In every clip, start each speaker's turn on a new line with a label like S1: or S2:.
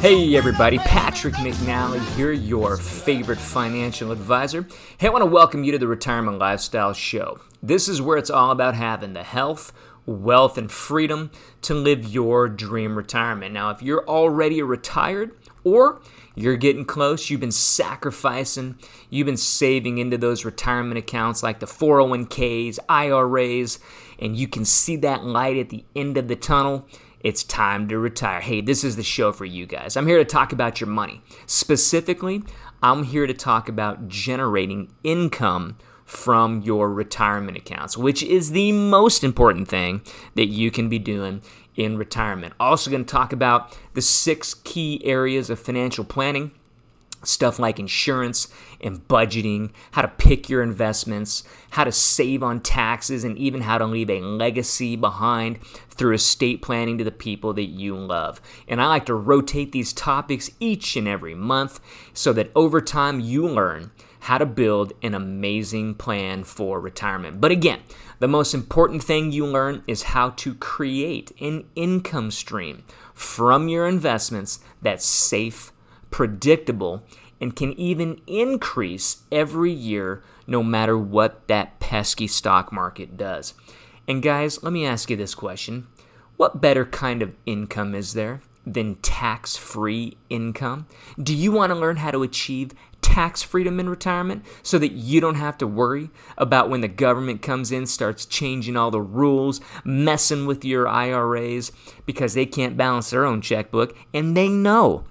S1: Hey everybody, Patrick McNally here, your favorite financial advisor. Hey, I want to welcome you to the Retirement Lifestyle Show. This is where it's all about having the health, wealth, and freedom to live your dream retirement. Now, if you're already retired or you're getting close, you've been sacrificing, you've been saving into those retirement accounts like the 401ks, IRAs, and you can see that light at the end of the tunnel it's time to retire. Hey, this is the show for you guys. I'm here to talk about your money. Specifically, I'm here to talk about generating income from your retirement accounts, which is the most important thing that you can be doing in retirement. Also, going to talk about the six key areas of financial planning stuff like insurance and budgeting, how to pick your investments, how to save on taxes, and even how to leave a legacy behind through estate planning to the people that you love. And I like to rotate these topics each and every month so that over time you learn how to build an amazing plan for retirement. But again, the most important thing you learn is how to create an income stream from your investments that's safe predictable, and can even increase every year no matter what that pesky stock market does. And guys, let me ask you this question What better kind of income is there than tax free income? Do you want to learn how to achieve tax freedom in retirement so that you don't have to worry about when the government comes in, starts changing all the rules, messing with your IRAs because they can't balance their own checkbook and they know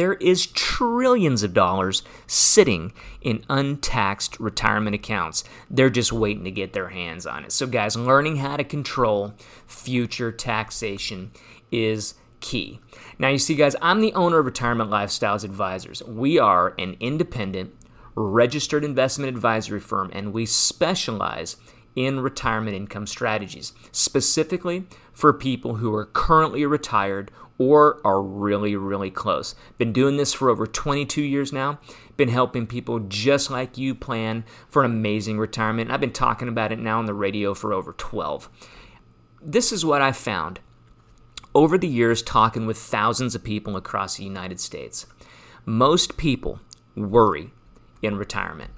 S1: there is trillions of dollars sitting in untaxed retirement accounts. They're just waiting to get their hands on it. So, guys, learning how to control future taxation is key. Now, you see, guys, I'm the owner of Retirement Lifestyles Advisors. We are an independent, registered investment advisory firm, and we specialize in retirement income strategies, specifically for people who are currently retired or are really, really close. Been doing this for over 22 years now. Been helping people just like you plan for an amazing retirement. I've been talking about it now on the radio for over 12. This is what I found over the years talking with thousands of people across the United States. Most people worry in retirement.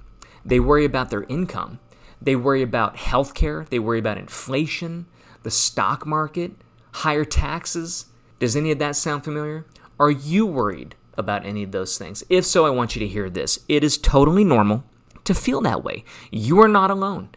S1: They worry about their income. They worry about health care. They worry about inflation, the stock market, higher taxes does any of that sound familiar? Are you worried about any of those things? If so, I want you to hear this. It is totally normal to feel that way. You are not alone.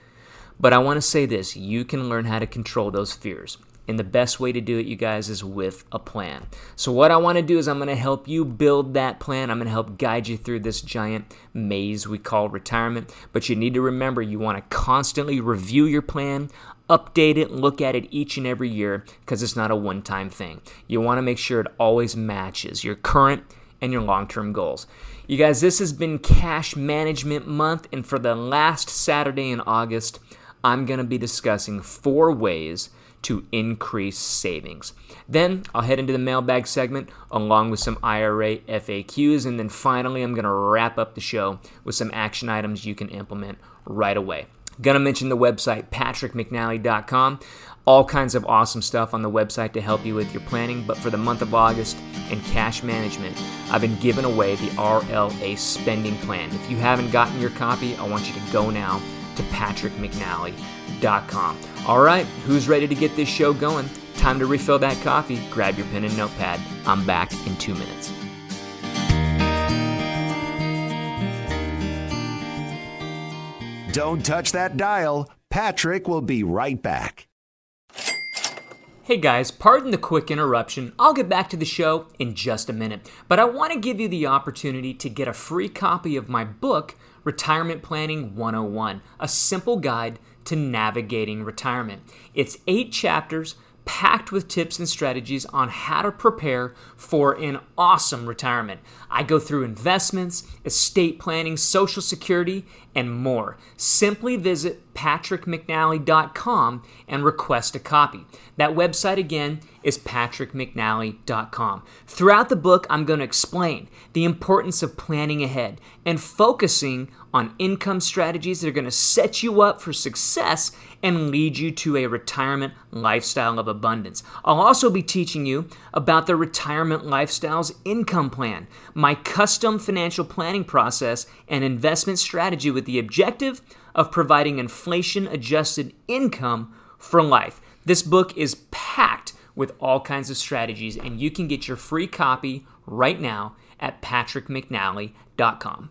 S1: But I want to say this you can learn how to control those fears. And the best way to do it, you guys, is with a plan. So, what I want to do is, I'm going to help you build that plan. I'm going to help guide you through this giant maze we call retirement. But you need to remember you want to constantly review your plan, update it, look at it each and every year because it's not a one time thing. You want to make sure it always matches your current and your long term goals. You guys, this has been Cash Management Month, and for the last Saturday in August, I'm going to be discussing four ways to increase savings. Then I'll head into the mailbag segment along with some IRA FAQs, and then finally, I'm going to wrap up the show with some action items you can implement right away. Gonna mention the website, patrickmcnally.com. All kinds of awesome stuff on the website to help you with your planning. But for the month of August and cash management, I've been giving away the RLA spending plan. If you haven't gotten your copy, I want you to go now to patrickmcnally.com. All right, who's ready to get this show going? Time to refill that coffee. Grab your pen and notepad. I'm back in two minutes.
S2: Don't touch that dial. Patrick will be right back.
S3: Hey guys, pardon the quick interruption. I'll get back to the show in just a minute. But I want to give you the opportunity to get a free copy of my book, Retirement Planning 101, a simple guide to navigating retirement. It's eight chapters packed with tips and strategies on how to prepare for an awesome retirement. I go through investments, estate planning, social security, and more. Simply visit patrickmcnally.com and request a copy. That website again is patrickmcnally.com. Throughout the book, I'm going to explain the importance of planning ahead and focusing on income strategies that are going to set you up for success and lead you to a retirement lifestyle of abundance. I'll also be teaching you about the Retirement Lifestyles Income Plan, my custom financial planning process and investment strategy with the objective of providing inflation adjusted income for life. This book is packed with all kinds of strategies, and you can get your free copy right now at patrickmcnally.com.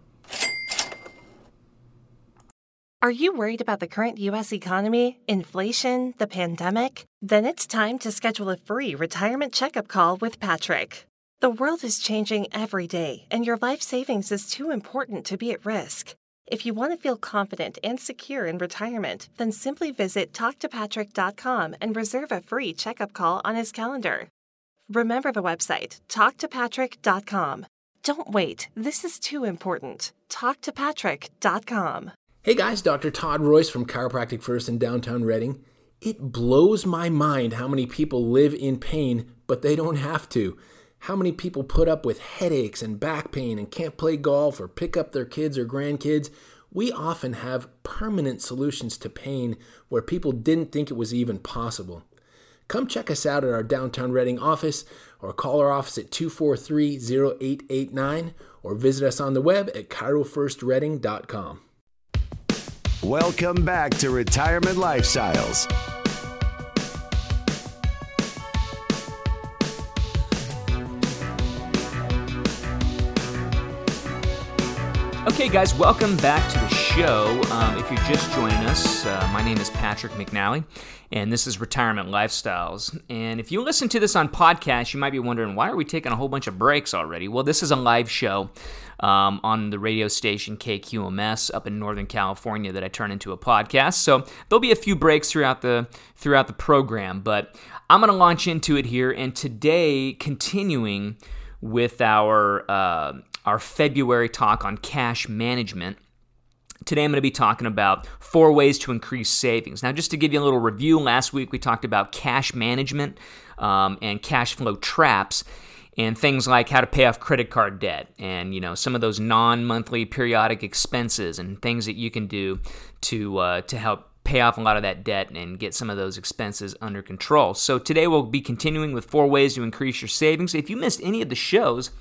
S4: Are you worried about the current U.S. economy, inflation, the pandemic? Then it's time to schedule a free retirement checkup call with Patrick. The world is changing every day, and your life savings is too important to be at risk. If you want to feel confident and secure in retirement, then simply visit talktopatrick.com and reserve a free checkup call on his calendar. Remember the website, talktopatrick.com. Don't wait, this is too important. Talktopatrick.com.
S5: Hey guys, Dr. Todd Royce from Chiropractic First in downtown Redding. It blows my mind how many people live in pain, but they don't have to. How many people put up with headaches and back pain and can't play golf or pick up their kids or grandkids? We often have permanent solutions to pain where people didn't think it was even possible. Come check us out at our downtown Redding office or call our office at 243 0889 or visit us on the web at chirofirstreading.com.
S2: Welcome back to Retirement Lifestyles.
S1: Okay, guys, welcome back to the show. Um, if you're just joining us, uh, my name is Patrick McNally, and this is Retirement Lifestyles. And if you listen to this on podcast, you might be wondering why are we taking a whole bunch of breaks already? Well, this is a live show um, on the radio station KQMS up in Northern California that I turn into a podcast. So there'll be a few breaks throughout the throughout the program, but I'm going to launch into it here. And today, continuing with our uh, our February talk on cash management. Today, I'm going to be talking about four ways to increase savings. Now, just to give you a little review, last week we talked about cash management um, and cash flow traps and things like how to pay off credit card debt and you know some of those non-monthly periodic expenses and things that you can do to uh, to help pay off a lot of that debt and get some of those expenses under control. So today we'll be continuing with four ways to increase your savings. If you missed any of the shows,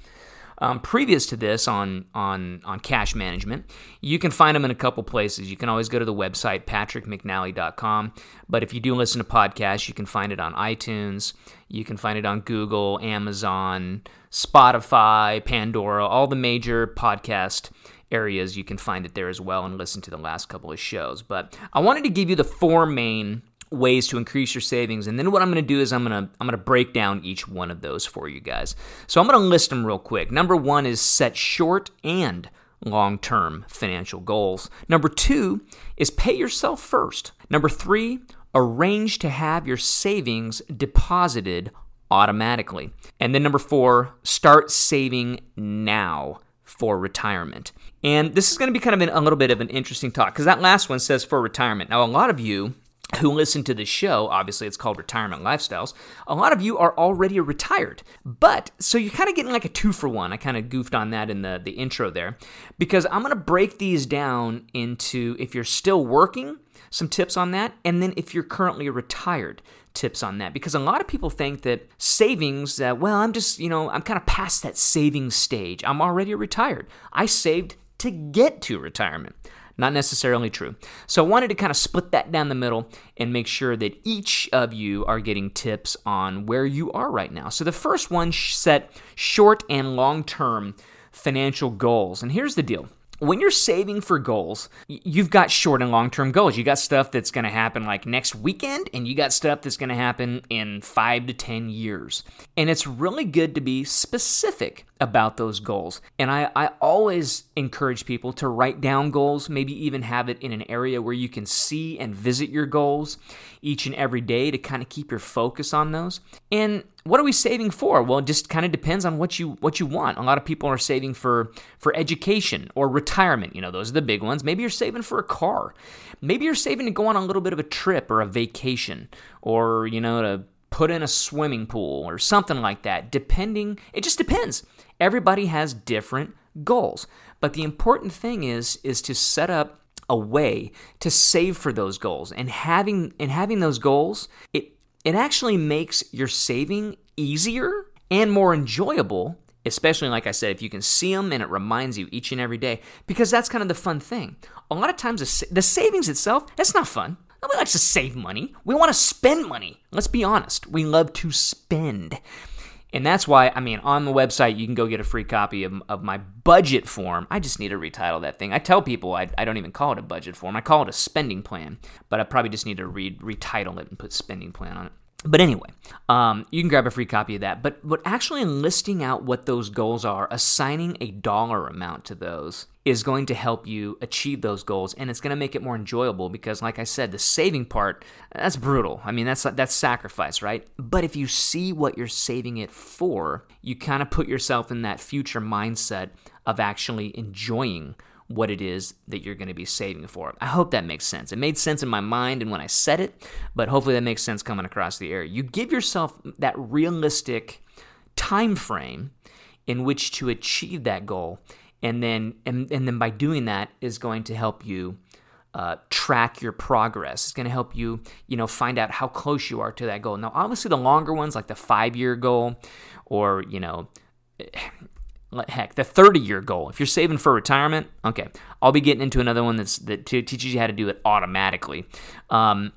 S1: um, previous to this on on on cash management. You can find them in a couple places. You can always go to the website patrickmcnally.com. But if you do listen to podcasts, you can find it on iTunes. You can find it on Google, Amazon, Spotify, Pandora, all the major podcast areas. You can find it there as well and listen to the last couple of shows. But I wanted to give you the four main ways to increase your savings. And then what I'm going to do is I'm going to I'm going to break down each one of those for you guys. So I'm going to list them real quick. Number 1 is set short and long-term financial goals. Number 2 is pay yourself first. Number 3, arrange to have your savings deposited automatically. And then number 4, start saving now for retirement. And this is going to be kind of an, a little bit of an interesting talk because that last one says for retirement. Now, a lot of you who listen to this show, obviously it's called Retirement Lifestyles, a lot of you are already retired. But, so you're kind of getting like a two for one. I kind of goofed on that in the, the intro there, because I'm going to break these down into if you're still working, some tips on that, and then if you're currently retired, tips on that. Because a lot of people think that savings, uh, well, I'm just, you know, I'm kind of past that saving stage. I'm already retired. I saved to get to retirement. Not necessarily true. So I wanted to kind of split that down the middle and make sure that each of you are getting tips on where you are right now. So the first one set short and long term financial goals. And here's the deal when you're saving for goals, you've got short and long term goals. You got stuff that's going to happen like next weekend, and you got stuff that's going to happen in five to 10 years. And it's really good to be specific about those goals. And I, I always encourage people to write down goals, maybe even have it in an area where you can see and visit your goals each and every day to kind of keep your focus on those. And what are we saving for? Well, it just kind of depends on what you what you want. A lot of people are saving for for education or retirement. You know, those are the big ones. Maybe you're saving for a car. Maybe you're saving to go on a little bit of a trip or a vacation or, you know, to put in a swimming pool or something like that. Depending, it just depends. Everybody has different goals. But the important thing is is to set up a way to save for those goals. And having and having those goals, it it actually makes your saving easier and more enjoyable, especially like I said, if you can see them and it reminds you each and every day, because that's kind of the fun thing. A lot of times, the savings itself, that's not fun. Nobody likes to save money. We want to spend money. Let's be honest. We love to spend. And that's why, I mean, on the website, you can go get a free copy of, of my budget form. I just need to retitle that thing. I tell people I, I don't even call it a budget form, I call it a spending plan, but I probably just need to re- retitle it and put spending plan on it. But anyway, um, you can grab a free copy of that. But but actually listing out what those goals are, assigning a dollar amount to those is going to help you achieve those goals, and it's going to make it more enjoyable because, like I said, the saving part that's brutal. I mean, that's that's sacrifice, right? But if you see what you're saving it for, you kind of put yourself in that future mindset of actually enjoying what it is that you're going to be saving for. I hope that makes sense. It made sense in my mind and when I said it, but hopefully that makes sense coming across the air. You give yourself that realistic time frame in which to achieve that goal, and then and, and then by doing that is going to help you uh, track your progress. It's going to help you, you know, find out how close you are to that goal. Now, obviously, the longer ones, like the five-year goal, or you know, heck, the 30 year goal. If you're saving for retirement, okay, I'll be getting into another one that's that teaches you how to do it automatically. Um,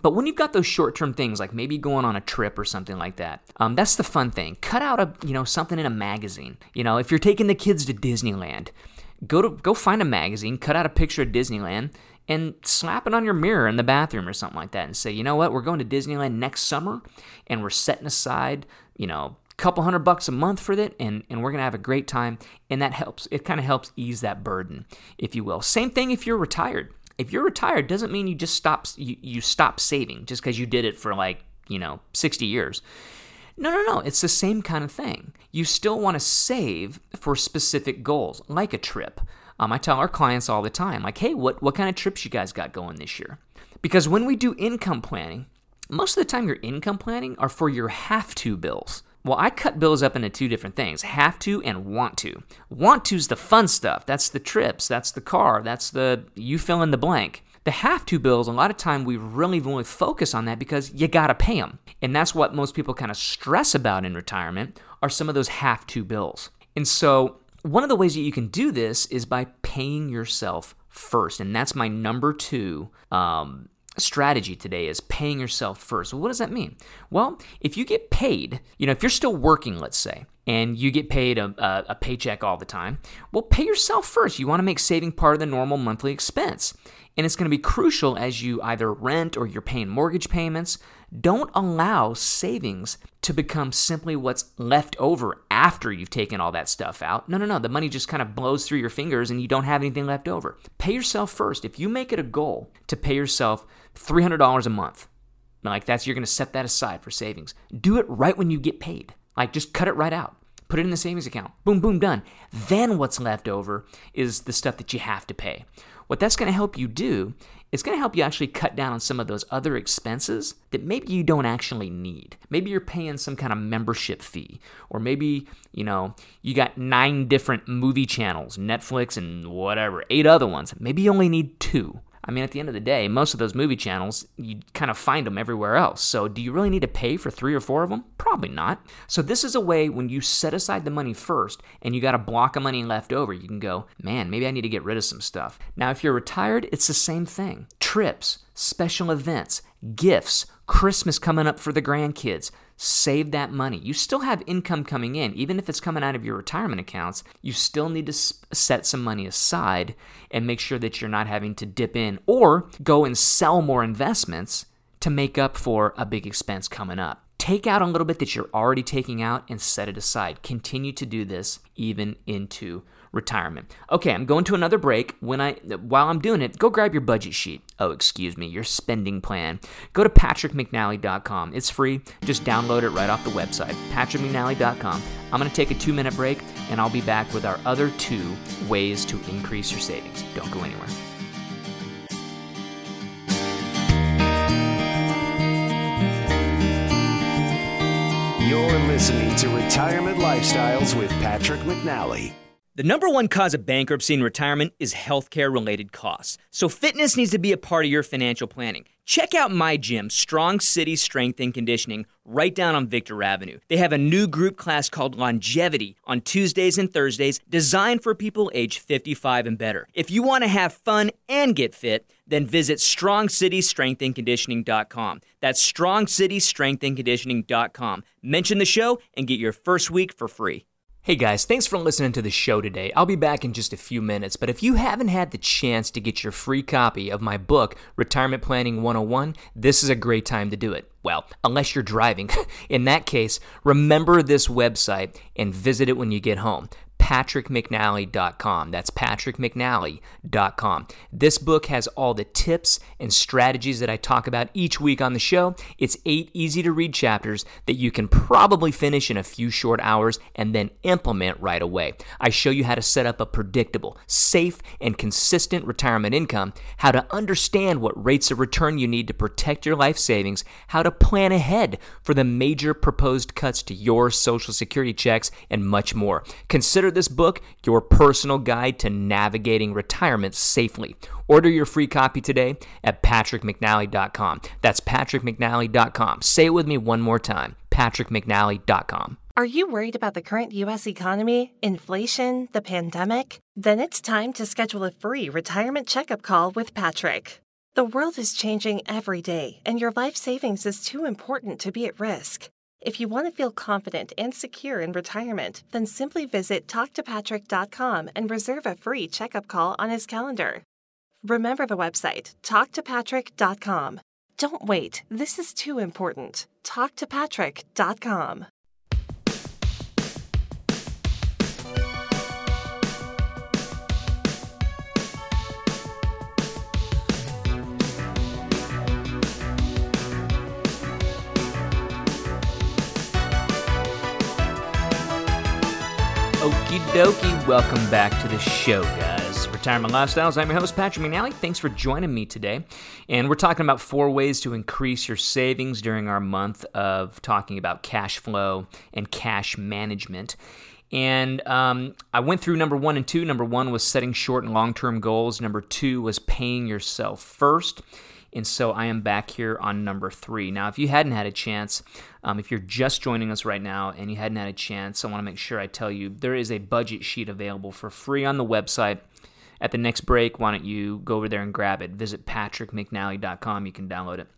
S1: but when you've got those short-term things, like maybe going on a trip or something like that, um, that's the fun thing. Cut out a you know something in a magazine. You know, if you're taking the kids to Disneyland, go to go find a magazine, cut out a picture of Disneyland, and slap it on your mirror in the bathroom or something like that, and say, you know what, we're going to Disneyland next summer, and we're setting aside you know a couple hundred bucks a month for that, and, and we're to have a great time and that helps it kind of helps ease that burden if you will same thing if you're retired if you're retired doesn't mean you just stop you, you stop saving just because you did it for like you know 60 years. No no no it's the same kind of thing. You still want to save for specific goals like a trip. Um, i tell our clients all the time like hey what, what kind of trips you guys got going this year? Because when we do income planning most of the time your income planning are for your have to bills well, I cut bills up into two different things have to and want to. Want to's the fun stuff. That's the trips, that's the car, that's the you fill in the blank. The have to bills, a lot of time we really really focus on that because you gotta pay them. And that's what most people kind of stress about in retirement are some of those have to bills. And so, one of the ways that you can do this is by paying yourself first. And that's my number two um, strategy today is paying yourself first. Well, what does that mean? Well, if you get paid, you know, if you're still working, let's say, and you get paid a, a, a paycheck all the time, well, pay yourself first. You want to make saving part of the normal monthly expense. And it's going to be crucial as you either rent or you're paying mortgage payments. Don't allow savings to become simply what's left over after you've taken all that stuff out. No, no, no. The money just kind of blows through your fingers and you don't have anything left over. Pay yourself first. If you make it a goal to pay yourself $300 a month, like that's, you're going to set that aside for savings. Do it right when you get paid. Like just cut it right out. Put it in the savings account. Boom, boom, done. Then what's left over is the stuff that you have to pay. What that's going to help you do is going to help you actually cut down on some of those other expenses that maybe you don't actually need. Maybe you're paying some kind of membership fee, or maybe, you know, you got nine different movie channels, Netflix and whatever, eight other ones. Maybe you only need two. I mean, at the end of the day, most of those movie channels, you kind of find them everywhere else. So, do you really need to pay for three or four of them? Probably not. So, this is a way when you set aside the money first and you got a block of money left over, you can go, man, maybe I need to get rid of some stuff. Now, if you're retired, it's the same thing trips, special events, gifts, Christmas coming up for the grandkids. Save that money. You still have income coming in. Even if it's coming out of your retirement accounts, you still need to set some money aside and make sure that you're not having to dip in or go and sell more investments to make up for a big expense coming up. Take out a little bit that you're already taking out and set it aside. Continue to do this even into retirement. Okay, I'm going to another break. When I while I'm doing it, go grab your budget sheet. Oh, excuse me, your spending plan. Go to patrickmcnally.com. It's free. Just download it right off the website, patrickmcnally.com. I'm going to take a 2-minute break and I'll be back with our other two ways to increase your savings. Don't go anywhere.
S2: You're listening to Retirement Lifestyles with Patrick McNally.
S6: The number one cause of bankruptcy and retirement is healthcare related costs. So, fitness needs to be a part of your financial planning. Check out my gym, Strong City Strength and Conditioning, right down on Victor Avenue. They have a new group class called Longevity on Tuesdays and Thursdays, designed for people age 55 and better. If you want to have fun and get fit, then visit strongcitystrengthandconditioning.com. That's strongcitystrengthandconditioning.com. Mention the show and get your first week for free.
S1: Hey guys, thanks for listening to the show today. I'll be back in just a few minutes, but if you haven't had the chance to get your free copy of my book, Retirement Planning 101, this is a great time to do it. Well, unless you're driving. in that case, remember this website and visit it when you get home patrickmcnally.com. That's patrickmcnally.com. This book has all the tips and strategies that I talk about each week on the show. It's eight easy to read chapters that you can probably finish in a few short hours and then implement right away. I show you how to set up a predictable, safe, and consistent retirement income, how to understand what rates of return you need to protect your life savings, how to plan ahead for the major proposed cuts to your Social Security checks, and much more. Consider this book your personal guide to navigating retirement safely. Order your free copy today at patrickmcnally.com. That's patrickmcnally.com. Say it with me one more time patrickmcnally.com.
S4: Are you worried about the current U.S. economy, inflation, the pandemic? Then it's time to schedule a free retirement checkup call with Patrick. The world is changing every day, and your life savings is too important to be at risk. If you want to feel confident and secure in retirement, then simply visit talktopatrick.com and reserve a free checkup call on his calendar. Remember the website, talktopatrick.com. Don't wait, this is too important. Talktopatrick.com.
S1: Okie dokie, welcome back to the show, guys. Retirement Lifestyles. I'm your host, Patrick McNally. Thanks for joining me today. And we're talking about four ways to increase your savings during our month of talking about cash flow and cash management. And um, I went through number one and two. Number one was setting short and long term goals, number two was paying yourself first. And so I am back here on number three. Now, if you hadn't had a chance, um, if you're just joining us right now and you hadn't had a chance, I want to make sure I tell you there is a budget sheet available for free on the website. At the next break, why don't you go over there and grab it? Visit patrickmcnally.com. You can download it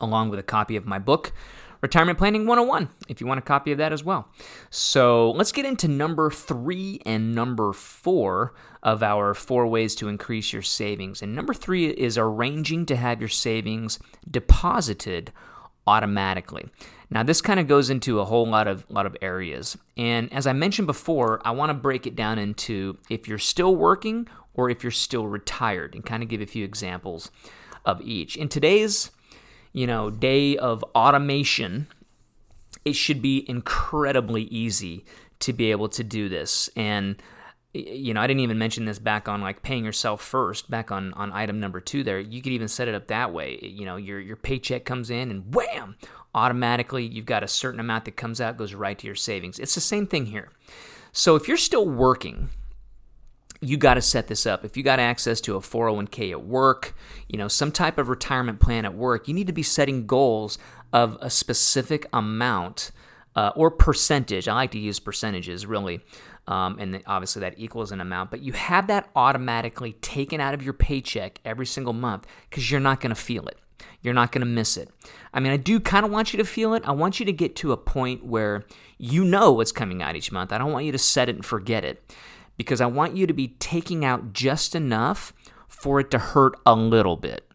S1: along with a copy of my book, Retirement Planning 101, if you want a copy of that as well. So let's get into number three and number four of our four ways to increase your savings. And number three is arranging to have your savings deposited automatically. Now this kind of goes into a whole lot of lot of areas. And as I mentioned before, I want to break it down into if you're still working or if you're still retired and kind of give a few examples of each. In today's you know, day of automation, it should be incredibly easy to be able to do this. And you know, I didn't even mention this back on like paying yourself first, back on on item number 2 there. You could even set it up that way. You know, your your paycheck comes in and wham, automatically you've got a certain amount that comes out goes right to your savings. It's the same thing here. So if you're still working, you got to set this up. If you got access to a 401k at work, you know, some type of retirement plan at work, you need to be setting goals of a specific amount uh, or percentage. I like to use percentages really. Um, and obviously that equals an amount, but you have that automatically taken out of your paycheck every single month because you're not going to feel it. You're not going to miss it. I mean, I do kind of want you to feel it. I want you to get to a point where you know what's coming out each month. I don't want you to set it and forget it because I want you to be taking out just enough for it to hurt a little bit.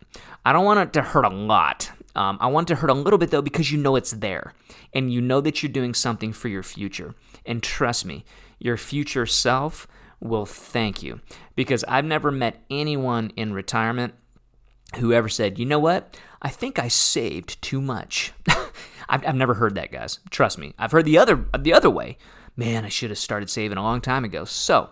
S1: I don't want it to hurt a lot. Um, I want it to hurt a little bit though because you know it's there and you know that you're doing something for your future. And trust me, your future self will thank you because I've never met anyone in retirement who ever said, you know what? I think I saved too much. I've, I've never heard that, guys. Trust me. I've heard the other the other way. Man, I should have started saving a long time ago. So,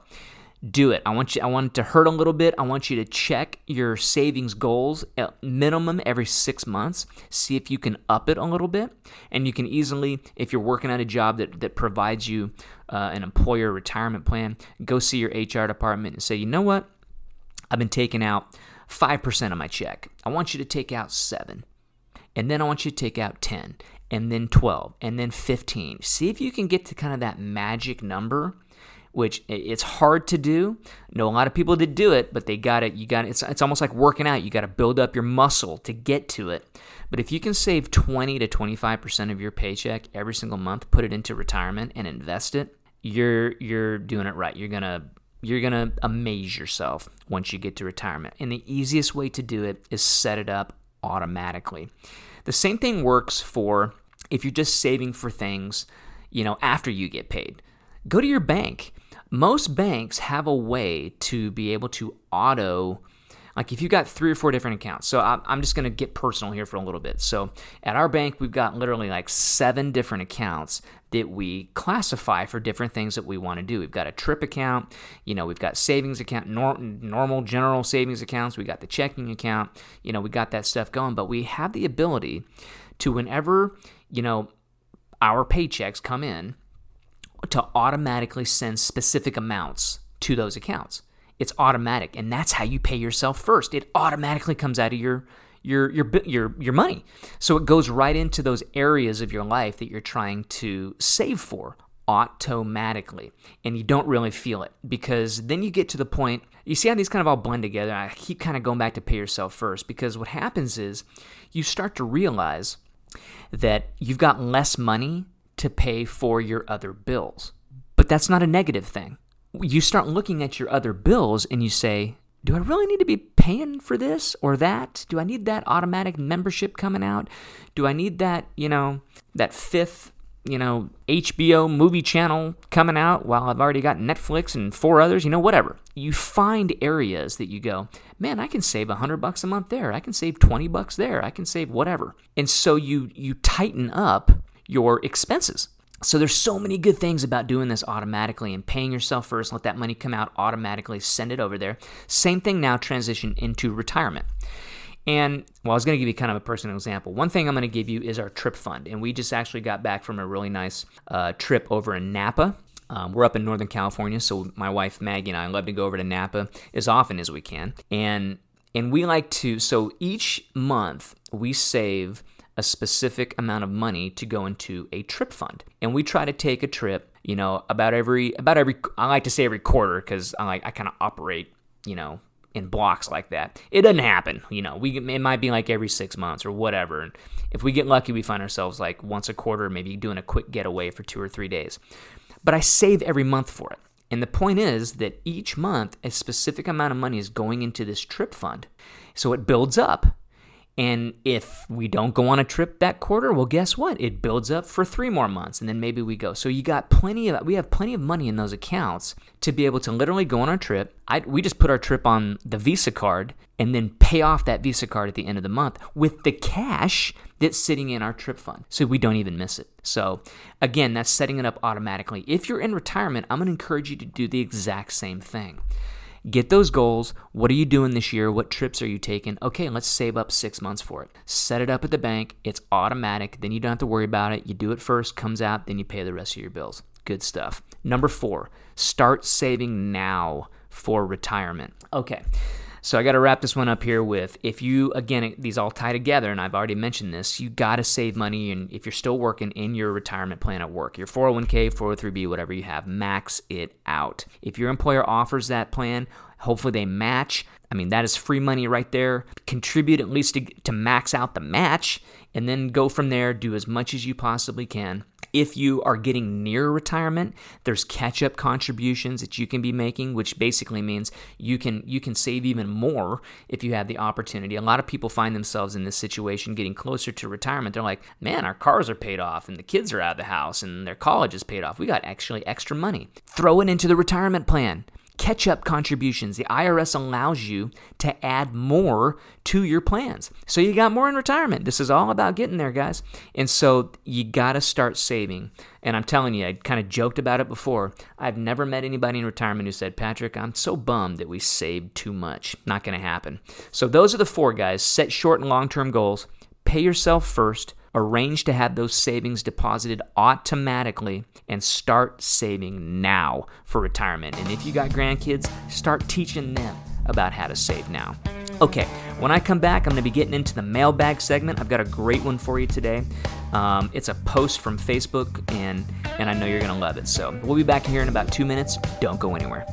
S1: do it. I want you I want it to hurt a little bit. I want you to check your savings goals at minimum every 6 months. See if you can up it a little bit and you can easily if you're working at a job that that provides you uh, an employer retirement plan, go see your HR department and say, "You know what? I've been taking out 5% of my check. I want you to take out 7. And then I want you to take out 10 and then 12 and then 15. See if you can get to kind of that magic number which it's hard to do. know a lot of people that do it, but they got it. You got it. It's, it's almost like working out. You got to build up your muscle to get to it. But if you can save 20 to 25% of your paycheck every single month, put it into retirement and invest it, you're you're doing it right. You're going to you're going to amaze yourself once you get to retirement. And the easiest way to do it is set it up automatically. The same thing works for if you're just saving for things, you know, after you get paid. Go to your bank. Most banks have a way to be able to auto like if you've got three or four different accounts so i'm just going to get personal here for a little bit. So at our bank we've got literally like seven different accounts that we classify for different things that we want to do. We've got a trip account you know we've got savings account nor- normal general savings accounts we got the checking account you know we got that stuff going but we have the ability to whenever you know our paychecks come in to automatically send specific amounts to those accounts. It's automatic, and that's how you pay yourself first. It automatically comes out of your your your your your money. So it goes right into those areas of your life that you're trying to save for automatically and you don't really feel it because then you get to the point you see how these kind of all blend together i keep kind of going back to pay yourself first because what happens is you start to realize that you've got less money to pay for your other bills. But that's not a negative thing. You start looking at your other bills and you say, do I really need to be paying for this or that? Do I need that automatic membership coming out? Do I need that, you know, that fifth, you know, HBO movie channel coming out while I've already got Netflix and four others, you know, whatever. You find areas that you go, man, I can save a 100 bucks a month there. I can save 20 bucks there. I can save whatever. And so you you tighten up your expenses. So there's so many good things about doing this automatically and paying yourself first, let that money come out automatically, send it over there. Same thing now transition into retirement. And well, I was going to give you kind of a personal example. One thing I'm going to give you is our trip fund. And we just actually got back from a really nice uh, trip over in Napa. Um, we're up in Northern California, so my wife Maggie and I love to go over to Napa as often as we can. And and we like to so each month we save a specific amount of money to go into a trip fund. And we try to take a trip, you know, about every about every I like to say every quarter cuz I like I kind of operate, you know, in blocks like that. It doesn't happen, you know. We it might be like every 6 months or whatever. And if we get lucky, we find ourselves like once a quarter maybe doing a quick getaway for 2 or 3 days. But I save every month for it. And the point is that each month a specific amount of money is going into this trip fund. So it builds up. And if we don't go on a trip that quarter, well, guess what? It builds up for three more months, and then maybe we go. So you got plenty of we have plenty of money in those accounts to be able to literally go on our trip. I, we just put our trip on the Visa card and then pay off that Visa card at the end of the month with the cash that's sitting in our trip fund, so we don't even miss it. So again, that's setting it up automatically. If you're in retirement, I'm gonna encourage you to do the exact same thing. Get those goals. What are you doing this year? What trips are you taking? Okay, let's save up six months for it. Set it up at the bank. It's automatic. Then you don't have to worry about it. You do it first, comes out, then you pay the rest of your bills. Good stuff. Number four, start saving now for retirement. Okay. So I got to wrap this one up here with if you again these all tie together and I've already mentioned this, you got to save money and if you're still working in your retirement plan at work, your 401k, 403b, whatever you have, max it out. If your employer offers that plan, Hopefully, they match. I mean, that is free money right there. Contribute at least to, to max out the match, and then go from there. Do as much as you possibly can. If you are getting near retirement, there's catch-up contributions that you can be making, which basically means you can you can save even more if you have the opportunity. A lot of people find themselves in this situation getting closer to retirement. They're like, "Man, our cars are paid off and the kids are out of the house and their college is paid off. We got actually extra money. Throw it into the retirement plan." Catch up contributions. The IRS allows you to add more to your plans. So you got more in retirement. This is all about getting there, guys. And so you got to start saving. And I'm telling you, I kind of joked about it before. I've never met anybody in retirement who said, Patrick, I'm so bummed that we saved too much. Not going to happen. So those are the four guys. Set short and long term goals. Pay yourself first Arrange to have those savings deposited automatically and start saving now for retirement. And if you got grandkids, start teaching them about how to save now. Okay, when I come back, I'm going to be getting into the mailbag segment. I've got a great one for you today. Um, it's a post from Facebook, and, and I know you're going to love it. So we'll be back here in about two minutes. Don't go anywhere.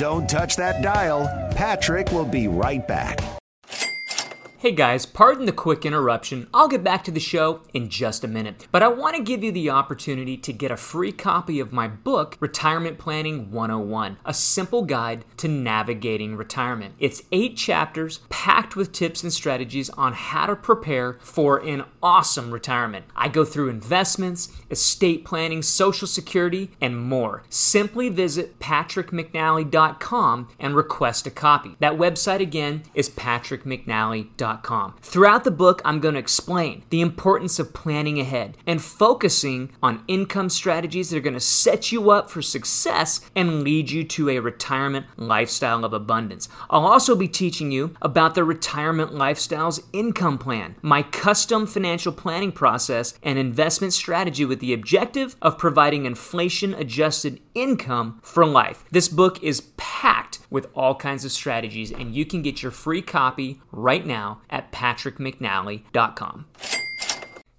S2: Don't touch that dial. Patrick will be right back.
S1: Hey guys, pardon the quick interruption. I'll get back to the show in just a minute. But I want to give you the opportunity to get a free copy of my book, Retirement Planning 101, a simple guide to navigating retirement. It's eight chapters packed with tips and strategies on how to prepare for an awesome retirement. I go through investments, estate planning, social security, and more. Simply visit patrickmcnally.com and request a copy. That website again is patrickmcnally.com. Throughout the book, I'm going to explain the importance of planning ahead and focusing on income strategies that are going to set you up for success and lead you to a retirement lifestyle of abundance. I'll also be teaching you about the Retirement Lifestyles Income Plan, my custom financial planning process and investment strategy with the objective of providing inflation adjusted income for life. This book is packed with all kinds of strategies, and you can get your free copy right now at patrickmcnally.com.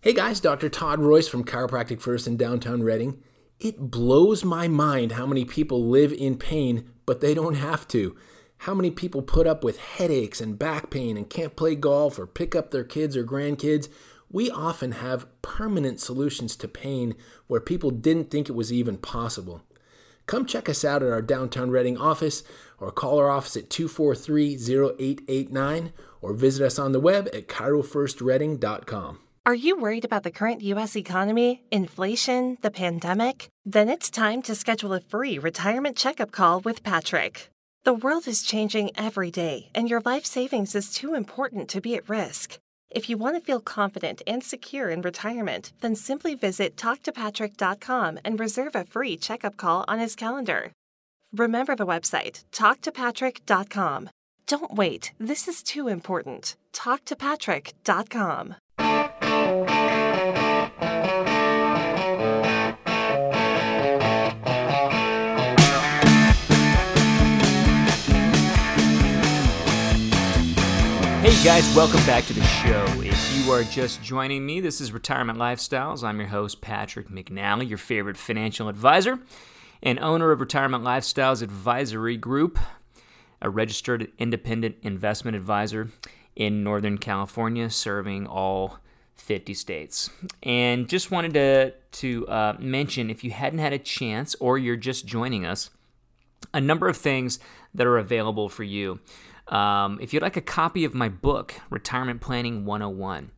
S5: Hey guys, Dr. Todd Royce from Chiropractic First in downtown Redding. It blows my mind how many people live in pain, but they don't have to. How many people put up with headaches and back pain and can't play golf or pick up their kids or grandkids? We often have permanent solutions to pain where people didn't think it was even possible. Come check us out at our downtown Redding office or call our office at 243 0889 or visit us on the web at chirofirstreading.com.
S4: Are you worried about the current U.S. economy, inflation, the pandemic? Then it's time to schedule a free retirement checkup call with Patrick. The world is changing every day, and your life savings is too important to be at risk. If you want to feel confident and secure in retirement, then simply visit talktopatrick.com and reserve a free checkup call on his calendar. Remember the website, talktopatrick.com. Don't wait, this is too important. Talktopatrick.com.
S1: Hey guys, welcome back to the show. If you are just joining me, this is Retirement Lifestyles. I'm your host, Patrick McNally, your favorite financial advisor and owner of Retirement Lifestyles Advisory Group, a registered independent investment advisor in Northern California, serving all 50 states. And just wanted to, to uh, mention if you hadn't had a chance or you're just joining us, a number of things that are available for you. Um, if you'd like a copy of my book, Retirement Planning 101,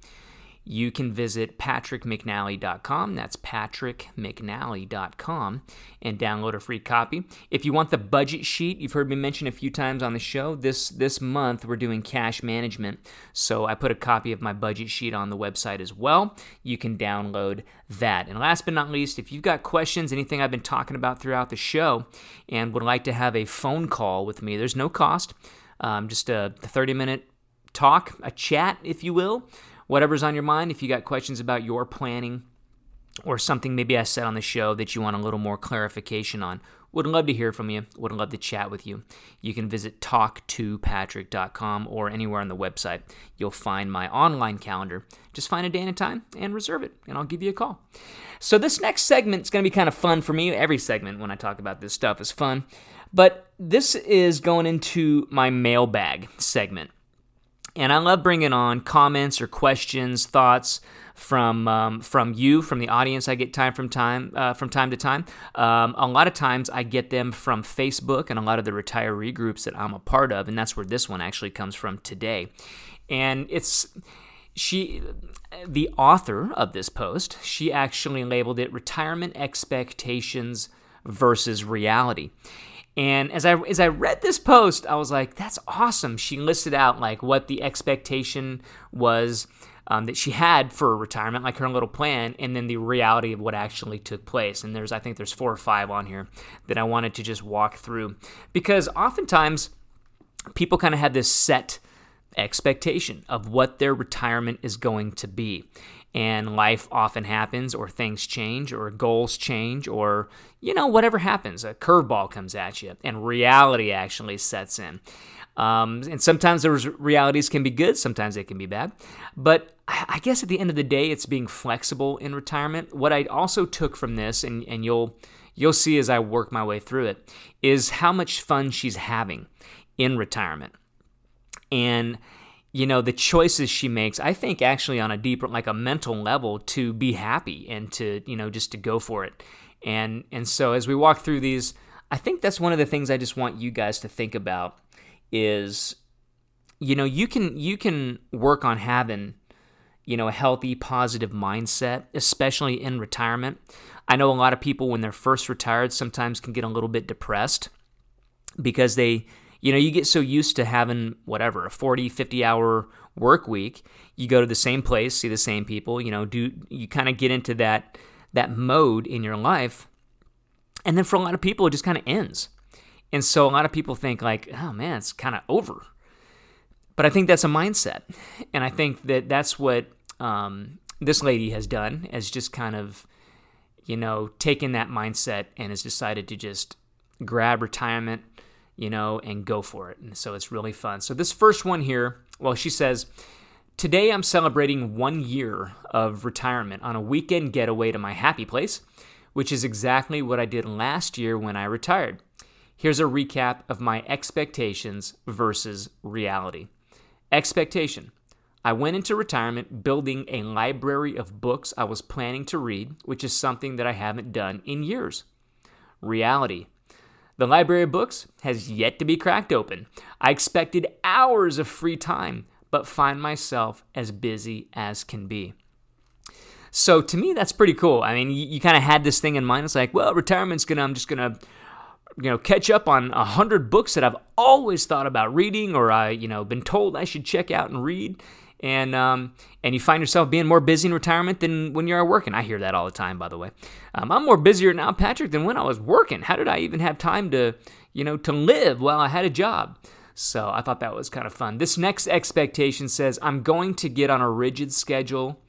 S1: you can visit patrickmcnally.com. That's patrickmcnally.com and download a free copy. If you want the budget sheet, you've heard me mention a few times on the show. This this month we're doing cash management, so I put a copy of my budget sheet on the website as well. You can download that. And last but not least, if you've got questions, anything I've been talking about throughout the show, and would like to have a phone call with me, there's no cost. Um, just a 30 minute talk, a chat, if you will whatever's on your mind. If you got questions about your planning or something maybe I said on the show that you want a little more clarification on, Would love to hear from you. Would love to chat with you. You can visit talktopatrick.com or anywhere on the website. You'll find my online calendar. Just find a day and a time and reserve it, and I'll give you a call. So, this next segment is going to be kind of fun for me. Every segment when I talk about this stuff is fun. But this is going into my mailbag segment. And I love bringing on comments or questions, thoughts from um, from you, from the audience. I get time from time uh, from time to time. Um, a lot of times I get them from Facebook and a lot of the retiree groups that I'm a part of, and that's where this one actually comes from today. And it's she the author of this post she actually labeled it retirement expectations versus reality and as I as I read this post, I was like, "That's awesome." She listed out like what the expectation was um, that she had for retirement, like her little plan, and then the reality of what actually took place. And there's, I think, there's four or five on here that I wanted to just walk through because oftentimes people kind of have this set expectation of what their retirement is going to be and life often happens or things change or goals change or you know whatever happens a curveball comes at you and reality actually sets in. Um, and sometimes those realities can be good sometimes they can be bad. But i guess at the end of the day it's being flexible in retirement. What i also took from this and, and you'll you'll see as i work my way through it is how much fun she's having in retirement. And you know the choices she makes i think actually on a deeper like a mental level to be happy and to you know just to go for it. And and so as we walk through these i think that's one of the things i just want you guys to think about is you know you can you can work on having you know a healthy positive mindset especially in retirement. I know a lot of people when they're first retired sometimes can get a little bit depressed because they you know, you get so used to having whatever, a 40, 50 hour work week, you go to the same place, see the same people, you know, do you kind of get into that that mode in your life. And then for a lot of people it just kind of ends. And so a lot of people think like, "Oh man, it's kind of over." But I think that's a mindset. And I think that that's what um, this lady has done, has just kind of, you know, taken that mindset and has decided to just grab retirement you know, and go for it. And so it's really fun. So this first one here, well, she says, Today I'm celebrating one year of retirement on a weekend getaway to my happy place, which is exactly what I did last year when I retired. Here's a recap of my expectations versus reality. Expectation I went into retirement building a library of books I was planning to read, which is something that I haven't done in years. Reality the library of books has yet to be cracked open. I expected hours of free time, but find myself as busy as can be. So to me, that's pretty cool. I mean, you, you kind of had this thing in mind. It's like, well, retirement's gonna, I'm just gonna, you know, catch up on a hundred books that I've always thought about reading, or I, you know, been told I should check out and read and um, and you find yourself being more busy in retirement than when you're working. I hear that all the time, by the way. Um, I'm more busier now, Patrick, than when I was working. How did I even have time to, you know, to live while I had a job? So I thought that was kind of fun. This next expectation says I'm going to get on a rigid schedule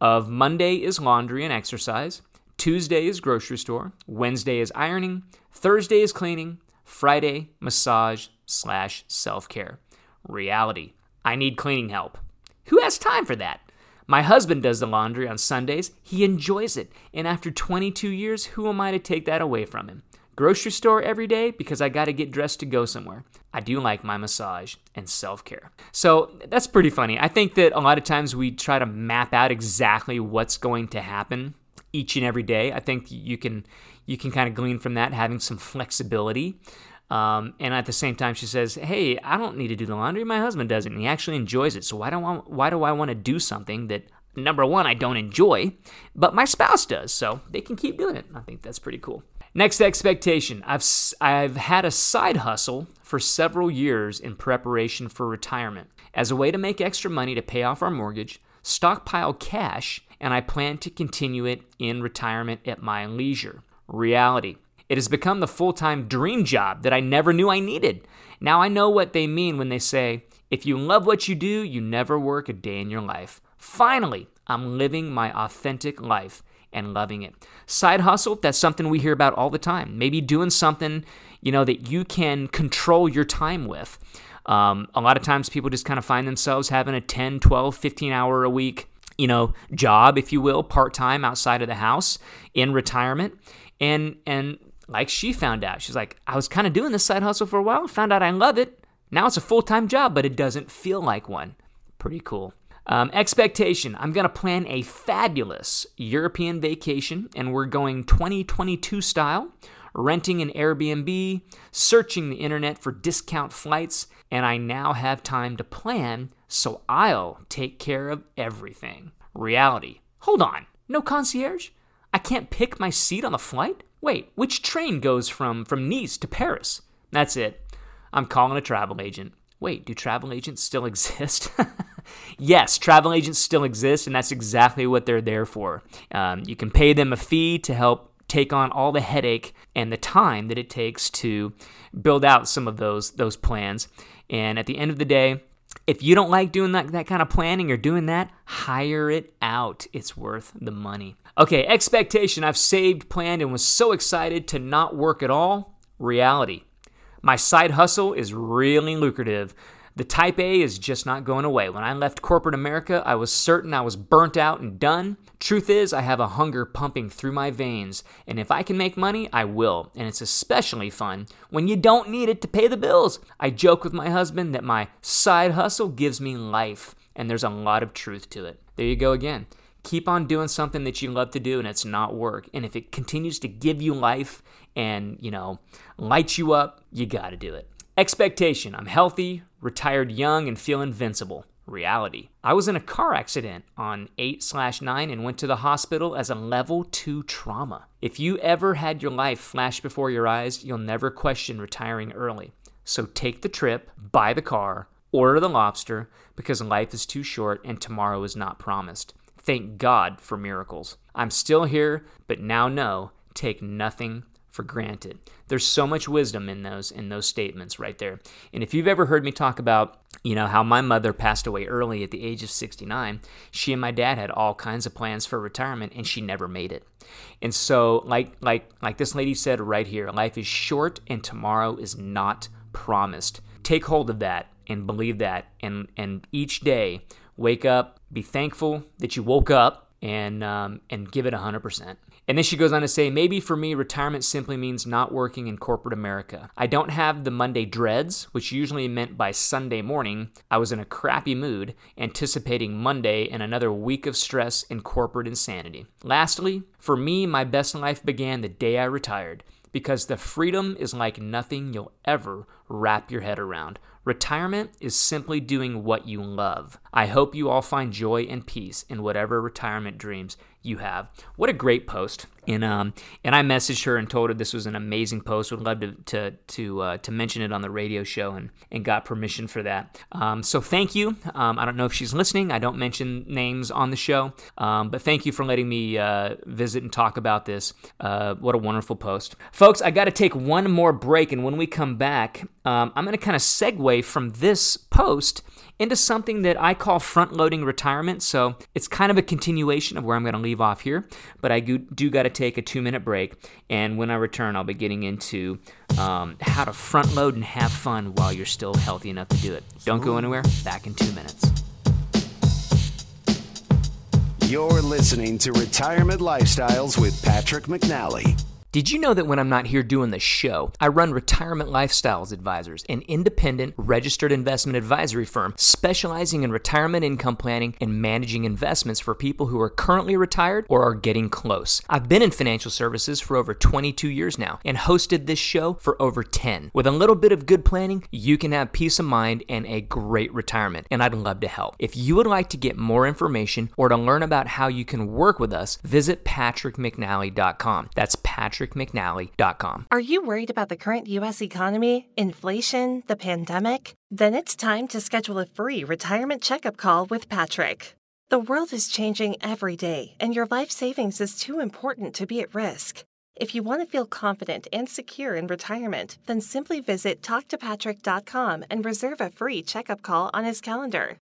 S1: of Monday is laundry and exercise, Tuesday is grocery store, Wednesday is ironing, Thursday is cleaning, Friday massage slash self care. Reality. I need cleaning help. Who has time for that? My husband does the laundry on Sundays. He enjoys it. And after 22 years, who am I to take that away from him? Grocery store every day because I got to get dressed to go somewhere. I do like my massage and self care. So that's pretty funny. I think that a lot of times we try to map out exactly what's going to happen each and every day. I think you can you can kind of glean from that having some flexibility. Um, and at the same time, she says, "Hey, I don't need to do the laundry. My husband does it, and he actually enjoys it. So why don't I, why do I want to do something that number one I don't enjoy, but my spouse does? So they can keep doing it. I think that's pretty cool." Next expectation: I've I've had a side hustle for several years in preparation for retirement as a way to make extra money to pay off our mortgage, stockpile cash, and I plan to continue it in retirement at my leisure. Reality. It has become the full time dream job that I never knew I needed. Now I know what they mean when they say, if you love what you do, you never work a day in your life. Finally, I'm living my authentic life, and loving it. Side hustle, that's something we hear about all the time. Maybe doing something, you know, that you can control your time with. Um, a lot of times people just kind of find themselves having a 10, 12, 15 hour a week, you know, job, if you will, part time outside of the house in retirement. And, and like she found out, she's like, I was kind of doing this side hustle for a while, found out I love it. Now it's a full time job, but it doesn't feel like one. Pretty cool. Um, expectation I'm going to plan a fabulous European vacation, and we're going 2022 style, renting an Airbnb, searching the internet for discount flights, and I now have time to plan, so I'll take care of everything. Reality. Hold on, no concierge? I can't pick my seat on the flight? Wait, which train goes from, from Nice to Paris? That's it. I'm calling a travel agent. Wait, do travel agents still exist? yes, travel agents still exist, and that's exactly what they're there for. Um, you can pay them a fee to help take on all the headache and the time that it takes to build out some of those those plans. And at the end of the day, if you don't like doing that, that kind of planning or doing that, hire it out. It's worth the money. Okay, expectation. I've saved, planned, and was so excited to not work at all. Reality. My side hustle is really lucrative. The type A is just not going away. When I left corporate America, I was certain I was burnt out and done. Truth is, I have a hunger pumping through my veins, and if I can make money, I will. And it's especially fun when you don't need it to pay the bills. I joke with my husband that my side hustle gives me life, and there's a lot of truth to it. There you go again. Keep on doing something that you love to do and it's not work. And if it continues to give you life and, you know, light you up, you got to do it. Expectation I'm healthy, retired young, and feel invincible. Reality. I was in a car accident on 8 slash 9 and went to the hospital as a level 2 trauma. If you ever had your life flash before your eyes, you'll never question retiring early. So take the trip, buy the car, order the lobster, because life is too short and tomorrow is not promised. Thank God for miracles. I'm still here, but now know take nothing for granted. There's so much wisdom in those in those statements right there. And if you've ever heard me talk about, you know, how my mother passed away early at the age of 69, she and my dad had all kinds of plans for retirement and she never made it. And so like like like this lady said right here, life is short and tomorrow is not promised. Take hold of that and believe that and and each day wake up, be thankful that you woke up and um, and give it 100%. And then she goes on to say, maybe for me, retirement simply means not working in corporate America. I don't have the Monday dreads, which usually meant by Sunday morning, I was in a crappy mood, anticipating Monday and another week of stress and corporate insanity. Lastly, for me, my best life began the day I retired because the freedom is like nothing you'll ever wrap your head around. Retirement is simply doing what you love. I hope you all find joy and peace in whatever retirement dreams you have. What a great post! And um, and I messaged her and told her this was an amazing post. Would love to to to uh, to mention it on the radio show and and got permission for that. Um, so thank you. Um, I don't know if she's listening. I don't mention names on the show, um, but thank you for letting me uh, visit and talk about this. Uh, what a wonderful post, folks. I got to take one more break, and when we come back, um, I'm going to kind of segue from this post into something that I call front loading retirement. So it's kind of a continuation of where I'm going to leave off here, but I do, do got to take a two minute break. And when I return, I'll be getting into um, how to front load and have fun while you're still healthy enough to do it. Don't go anywhere. Back in two minutes.
S2: You're listening to Retirement Lifestyles with Patrick McNally.
S1: Did you know that when I'm not here doing the show, I run Retirement Lifestyles Advisors, an independent registered investment advisory firm specializing in retirement income planning and managing investments for people who are currently retired or are getting close. I've been in financial services for over 22 years now and hosted this show for over 10. With a little bit of good planning, you can have peace of mind and a great retirement, and I'd love to help. If you would like to get more information or to learn about how you can work with us, visit patrickmcnally.com. That's Patrick patrickmcnally.com.
S4: Are you worried about the current U.S. economy, inflation, the pandemic? Then it's time to schedule a free retirement checkup call with Patrick. The world is changing every day, and your life savings is too important to be at risk. If you want to feel confident and secure in retirement, then simply visit talktopatrick.com and reserve a free checkup call on his calendar.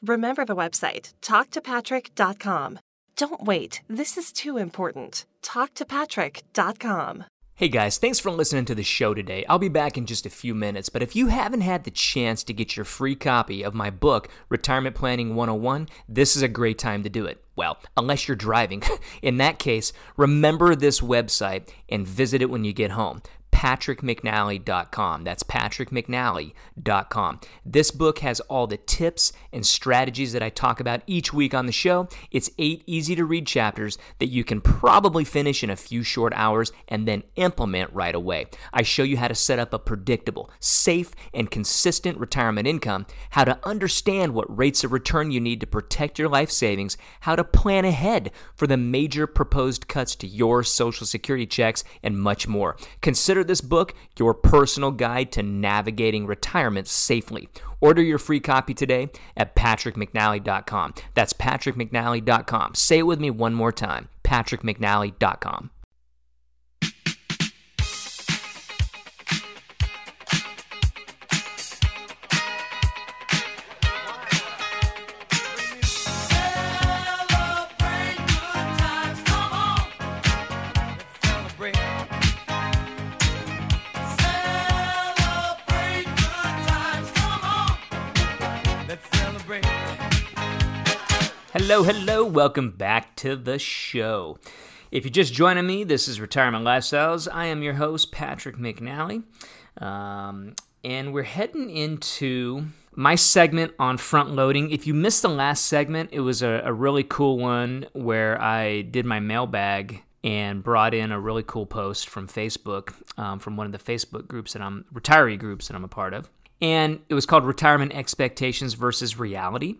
S4: Remember the website, talktopatrick.com. Don't wait. This is too important. TalkToPatrick.com.
S1: Hey guys, thanks for listening to the show today. I'll be back in just a few minutes, but if you haven't had the chance to get your free copy of my book, Retirement Planning 101, this is a great time to do it. Well, unless you're driving. In that case, remember this website and visit it when you get home patrickmcnally.com. That's patrickmcnally.com. This book has all the tips and strategies that I talk about each week on the show. It's eight easy to read chapters that you can probably finish in a few short hours and then implement right away. I show you how to set up a predictable, safe, and consistent retirement income, how to understand what rates of return you need to protect your life savings, how to plan ahead for the major proposed cuts to your Social Security checks, and much more. Consider this book your personal guide to navigating retirement safely. Order your free copy today at patrickmcnally.com. That's patrickmcnally.com. Say it with me one more time patrickmcnally.com. Hello, hello, welcome back to the show. If you're just joining me, this is Retirement Lifestyles. I am your host, Patrick McNally. Um, and we're heading into my segment on front loading. If you missed the last segment, it was a, a really cool one where I did my mailbag and brought in a really cool post from Facebook, um, from one of the Facebook groups that I'm, retiree groups that I'm a part of and it was called Retirement Expectations versus Reality.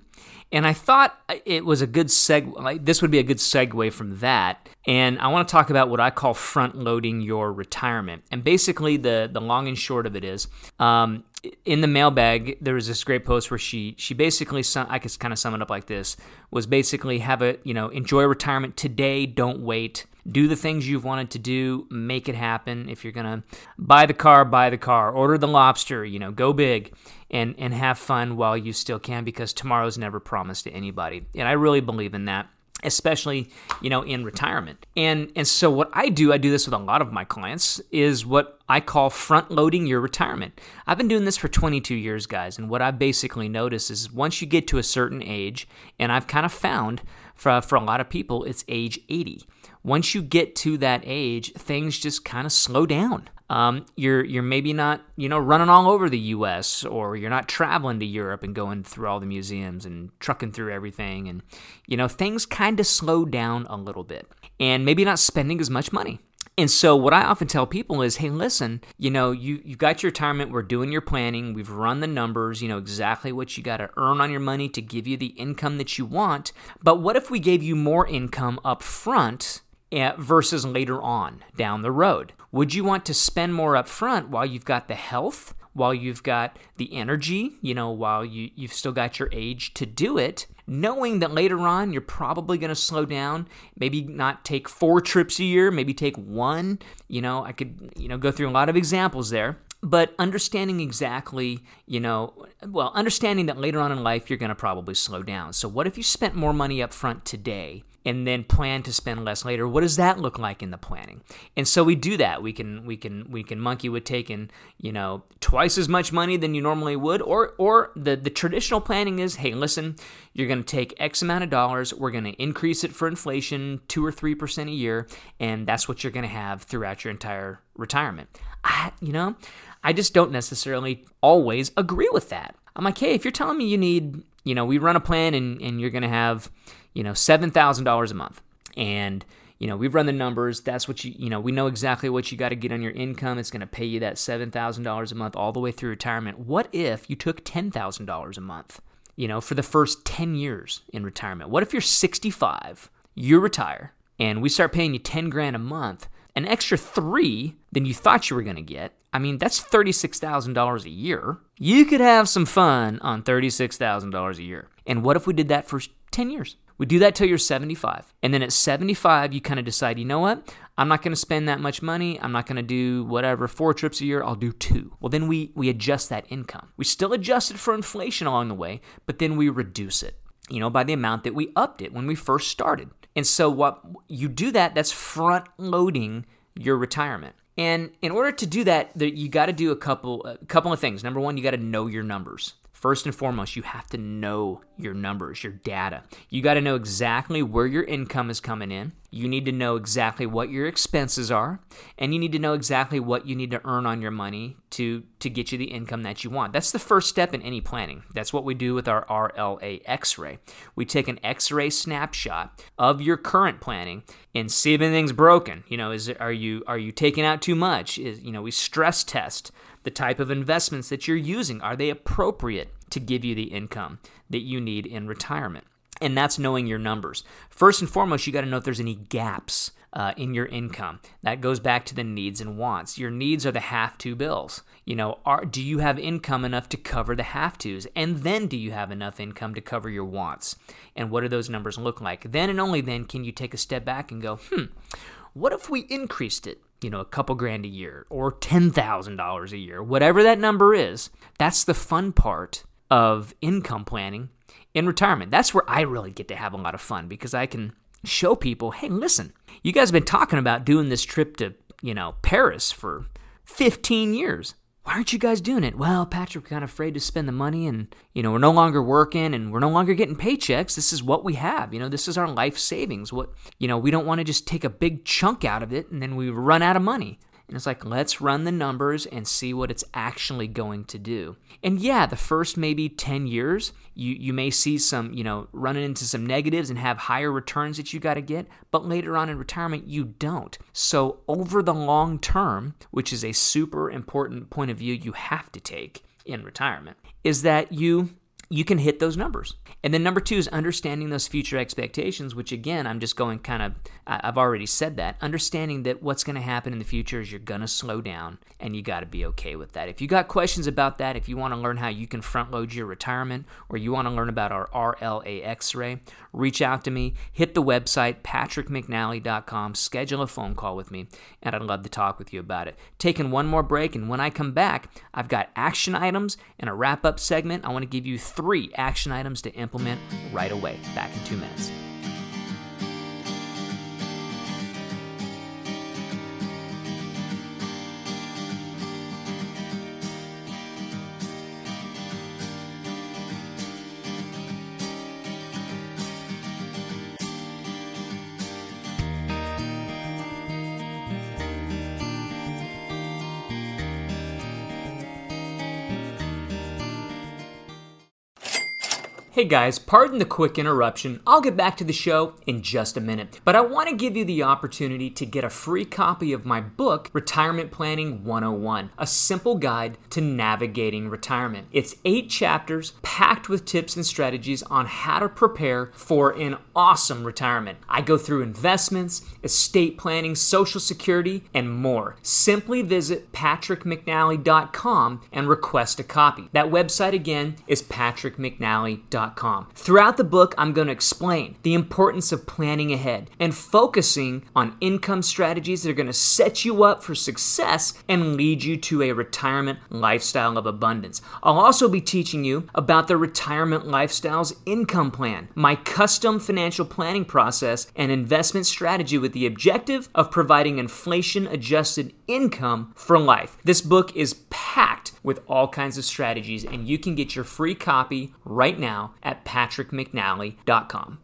S1: And I thought it was a good seg. Like, this would be a good segue from that. And I want to talk about what I call front loading your retirement. And basically, the the long and short of it is, um, in the mailbag, there was this great post where she she basically I could kind of sum it up like this: was basically have a you know enjoy retirement today, don't wait do the things you've wanted to do, make it happen. If you're gonna buy the car, buy the car, order the lobster, you know, go big and and have fun while you still can because tomorrow's never promised to anybody. And I really believe in that especially you know in retirement and and so what i do i do this with a lot of my clients is what i call front loading your retirement i've been doing this for 22 years guys and what i basically notice is once you get to a certain age and i've kind of found for, for a lot of people it's age 80 once you get to that age, things just kind of slow down. Um, you're you're maybe not you know running all over the U.S. or you're not traveling to Europe and going through all the museums and trucking through everything, and you know things kind of slow down a little bit, and maybe not spending as much money. And so what I often tell people is, hey, listen, you know, you you've got your retirement, we're doing your planning, we've run the numbers, you know exactly what you got to earn on your money to give you the income that you want. But what if we gave you more income up front? Eh, versus later on down the road? Would you want to spend more up front while you've got the health, while you've got the energy, you know, while you, you've still got your age to do it, knowing that later on you're probably going to slow down, maybe not take four trips a year, maybe take one. You know, I could, you know, go through a lot of examples there but understanding exactly, you know, well, understanding that later on in life you're going to probably slow down. So, what if you spent more money up front today and then plan to spend less later. What does that look like in the planning? And so we do that. We can we can we can monkey with taking you know twice as much money than you normally would or or the the traditional planning is hey listen you're going to take x amount of dollars we're going to increase it for inflation 2 or 3% a year and that's what you're going to have throughout your entire retirement. I, you know i just don't necessarily always agree with that. I'm like hey if you're telling me you need you know we run a plan and and you're going to have you know, $7,000 a month. And, you know, we've run the numbers. That's what you, you know, we know exactly what you got to get on your income. It's going to pay you that $7,000 a month all the way through retirement. What if you took $10,000 a month, you know, for the first 10 years in retirement? What if you're 65, you retire, and we start paying you 10 grand a month, an extra three than you thought you were going to get? I mean, that's $36,000 a year. You could have some fun on $36,000 a year. And what if we did that for 10 years? We do that till you're 75. And then at 75, you kind of decide, you know what? I'm not going to spend that much money. I'm not going to do whatever, four trips a year. I'll do two. Well, then we, we adjust that income. We still adjust it for inflation along the way, but then we reduce it, you know, by the amount that we upped it when we first started. And so what you do that, that's front loading your retirement. And in order to do that, you got to do a couple a couple of things. Number one, you got to know your numbers. First and foremost, you have to know your numbers, your data. You got to know exactly where your income is coming in. You need to know exactly what your expenses are, and you need to know exactly what you need to earn on your money to, to get you the income that you want. That's the first step in any planning. That's what we do with our RLA X ray. We take an X ray snapshot of your current planning and see if anything's broken. You know, is are you are you taking out too much? Is you know, we stress test the type of investments that you're using. Are they appropriate to give you the income that you need in retirement? And that's knowing your numbers. First and foremost, you got to know if there's any gaps uh, in your income. That goes back to the needs and wants. Your needs are the have to bills. You know, are, do you have income enough to cover the have tos? And then do you have enough income to cover your wants? And what do those numbers look like? Then and only then can you take a step back and go, hmm, what if we increased it? You know, a couple grand a year or $10,000 a year, whatever that number is, that's the fun part of income planning in retirement. That's where I really get to have a lot of fun because I can show people, hey, listen, you guys have been talking about doing this trip to, you know, Paris for 15 years why aren't you guys doing it? Well, Patrick, we're kind of afraid to spend the money and, you know, we're no longer working and we're no longer getting paychecks. This is what we have. You know, this is our life savings. What, you know, we don't want to just take a big chunk out of it and then we run out of money. And it's like, let's run the numbers and see what it's actually going to do. And yeah, the first maybe 10 years, you, you may see some, you know, running into some negatives and have higher returns that you got to get, but later on in retirement, you don't. So, over the long term, which is a super important point of view you have to take in retirement, is that you you can hit those numbers. And then number two is understanding those future expectations, which again, I'm just going kind of, I've already said that. Understanding that what's going to happen in the future is you're going to slow down and you got to be okay with that. If you got questions about that, if you want to learn how you can front load your retirement or you want to learn about our RLA X ray, reach out to me, hit the website, patrickmcnally.com, schedule a phone call with me, and I'd love to talk with you about it. Taking one more break, and when I come back, I've got action items and a wrap up segment. I want to give you three action items to implement right away. Back in two minutes. Hey guys, pardon the quick interruption. I'll get back to the show in just a minute. But I want to give you the opportunity to get a free copy of my book, Retirement Planning 101, a simple guide to navigating retirement. It's eight chapters packed with tips and strategies on how to prepare for an awesome retirement. I go through investments, estate planning, social security, and more. Simply visit patrickmcnally.com and request a copy. That website again is patrickmcnally.com. Throughout the book, I'm going to explain the importance of planning ahead and focusing on income strategies that are going to set you up for success and lead you to a retirement lifestyle of abundance. I'll also be teaching you about the Retirement Lifestyles Income Plan, my custom financial planning process and investment strategy with the objective of providing inflation adjusted income for life. This book is packed with all kinds of strategies, and you can get your free copy right now at patrickmcnally.com.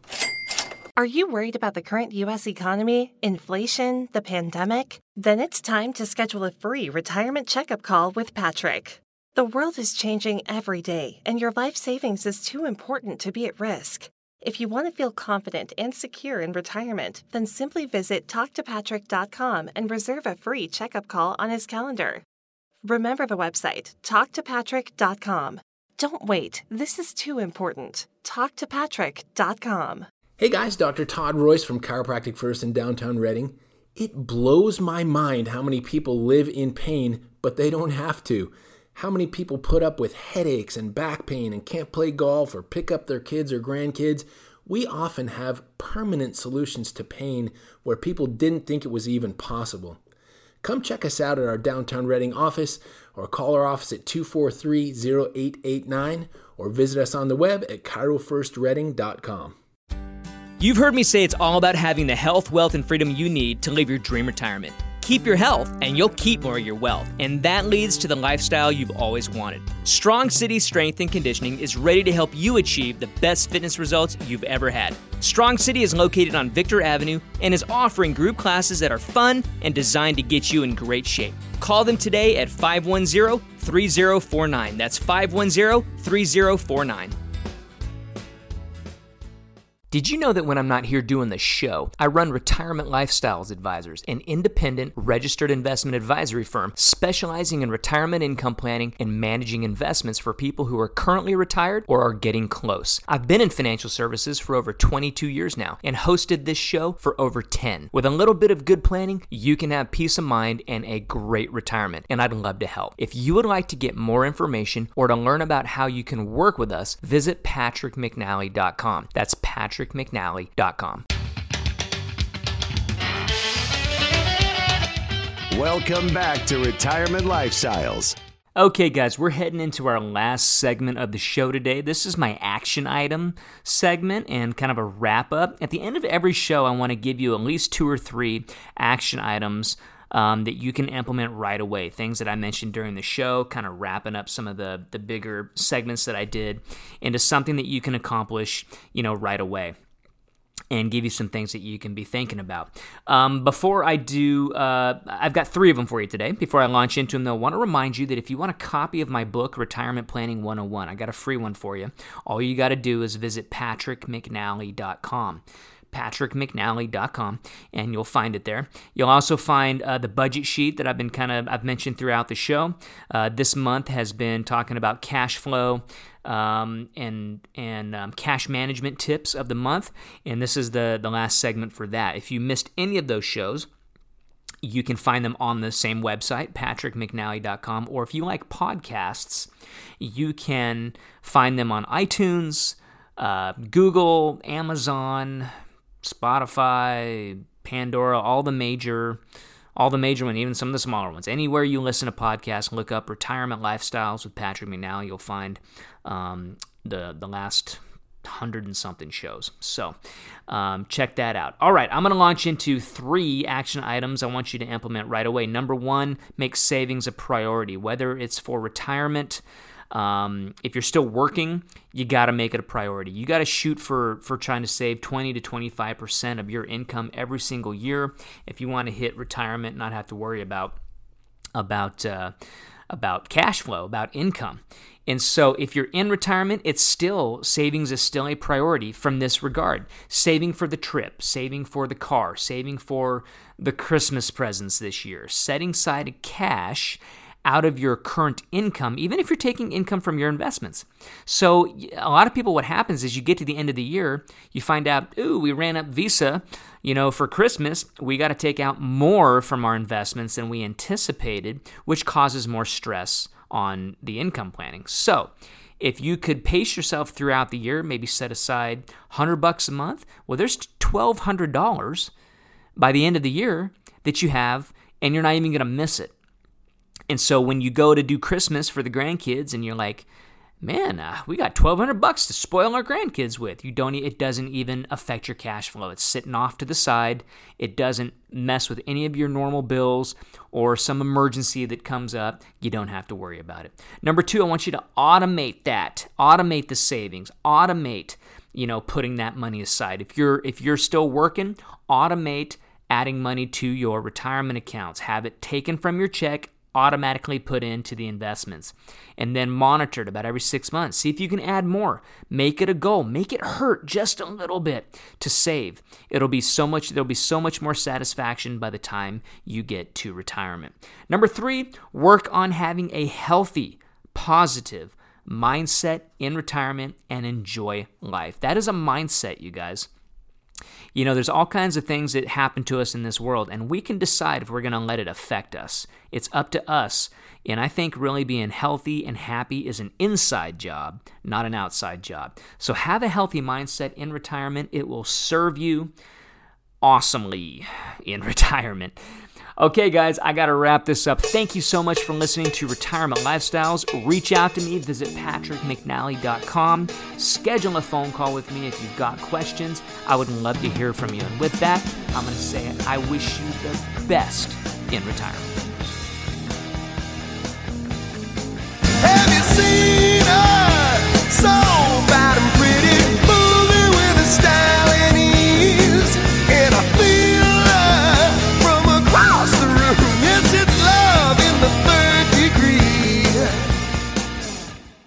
S4: Are you worried about the current U.S. economy, inflation, the pandemic? Then it's time to schedule a free retirement checkup call with Patrick. The world is changing every day, and your life savings is too important to be at risk. If you want to feel confident and secure in retirement, then simply visit talktopatrick.com and reserve a free checkup call on his calendar. Remember the website, talktopatrick.com. Don't wait, this is too important. Talktopatrick.com.
S5: Hey guys, Dr. Todd Royce from Chiropractic First in downtown Redding. It blows my mind how many people live in pain, but they don't have to. How many people put up with headaches and back pain and can't play golf or pick up their kids or grandkids? We often have permanent solutions to pain where people didn't think it was even possible. Come check us out at our downtown Redding office or call our office at 243 0889 or visit us on the web at chirofirstreading.com.
S1: You've heard me say it's all about having the health, wealth, and freedom you need to live your dream retirement. Keep your health, and you'll keep more of your wealth. And that leads to the lifestyle you've always wanted. Strong City Strength and Conditioning is ready to help you achieve the best fitness results you've ever had. Strong City is located on Victor Avenue and is offering group classes that are fun and designed to get you in great shape. Call them today at 510 3049. That's 510 3049. Did you know that when I'm not here doing the show, I run Retirement Lifestyles Advisors, an independent registered investment advisory firm specializing in retirement income planning and managing investments for people who are currently retired or are getting close. I've been in financial services for over 22 years now and hosted this show for over 10. With a little bit of good planning, you can have peace of mind and a great retirement, and I'd love to help. If you would like to get more information or to learn about how you can work with us, visit patrickmcnally.com. That's Patrick patrickmcnally.com.
S2: Welcome back to Retirement Lifestyles.
S1: Okay, guys, we're heading into our last segment of the show today. This is my action item segment and kind of a wrap up. At the end of every show, I want to give you at least two or three action items um, that you can implement right away. Things that I mentioned during the show, kind of wrapping up some of the the bigger segments that I did into something that you can accomplish, you know, right away and give you some things that you can be thinking about. Um, before I do, uh, I've got three of them for you today. Before I launch into them, though, I want to remind you that if you want a copy of my book, Retirement Planning 101, I got a free one for you. All you got to do is visit patrickmcnally.com patrickmcnally.com and you'll find it there. You'll also find uh, the budget sheet that I've been kind of I've mentioned throughout the show. Uh, this month has been talking about cash flow. Um, and and um, cash management tips of the month, and this is the the last segment for that. If you missed any of those shows, you can find them on the same website, patrickmcnally.com, or if you like podcasts, you can find them on iTunes, uh, Google, Amazon, Spotify, Pandora, all the major all the major ones, even some of the smaller ones. Anywhere you listen to podcasts, look up Retirement Lifestyles with Patrick McNally. You'll find um, the the last hundred and something shows. So um, check that out. All right, I'm going to launch into three action items I want you to implement right away. Number one, make savings a priority, whether it's for retirement. Um, if you're still working, you got to make it a priority. You got to shoot for for trying to save 20 to 25 percent of your income every single year if you want to hit retirement, not have to worry about about uh, about cash flow, about income. And so, if you're in retirement, it's still savings is still a priority from this regard. Saving for the trip, saving for the car, saving for the Christmas presents this year, setting aside cash out of your current income, even if you're taking income from your investments. So, a lot of people, what happens is you get to the end of the year, you find out, ooh, we ran up Visa, you know, for Christmas, we got to take out more from our investments than we anticipated, which causes more stress on the income planning. So, if you could pace yourself throughout the year, maybe set aside 100 bucks a month, well, there's $1,200 by the end of the year that you have, and you're not even going to miss it. And so when you go to do Christmas for the grandkids and you're like, man, uh, we got 1200 bucks to spoil our grandkids with. You don't it doesn't even affect your cash flow. It's sitting off to the side. It doesn't mess with any of your normal bills or some emergency that comes up. You don't have to worry about it. Number 2, I want you to automate that. Automate the savings. Automate, you know, putting that money aside. If you're if you're still working, automate adding money to your retirement accounts. Have it taken from your check automatically put into the investments and then monitored about every six months. See if you can add more. Make it a goal. Make it hurt just a little bit to save. It'll be so much, there'll be so much more satisfaction by the time you get to retirement. Number three, work on having a healthy, positive mindset in retirement and enjoy life. That is a mindset, you guys. You know, there's all kinds of things that happen to us in this world, and we can decide if we're going to let it affect us. It's up to us. And I think really being healthy and happy is an inside job, not an outside job. So have a healthy mindset in retirement. It will serve you awesomely in retirement. Okay, guys, I got to wrap this up. Thank you so much for listening to Retirement Lifestyles. Reach out to me, visit patrickmcnally.com, schedule a phone call with me if you've got questions. I would love to hear from you. And with that, I'm going to say it. I wish you the best in retirement.
S7: Have you seen her? So bad and pretty, movie with a style.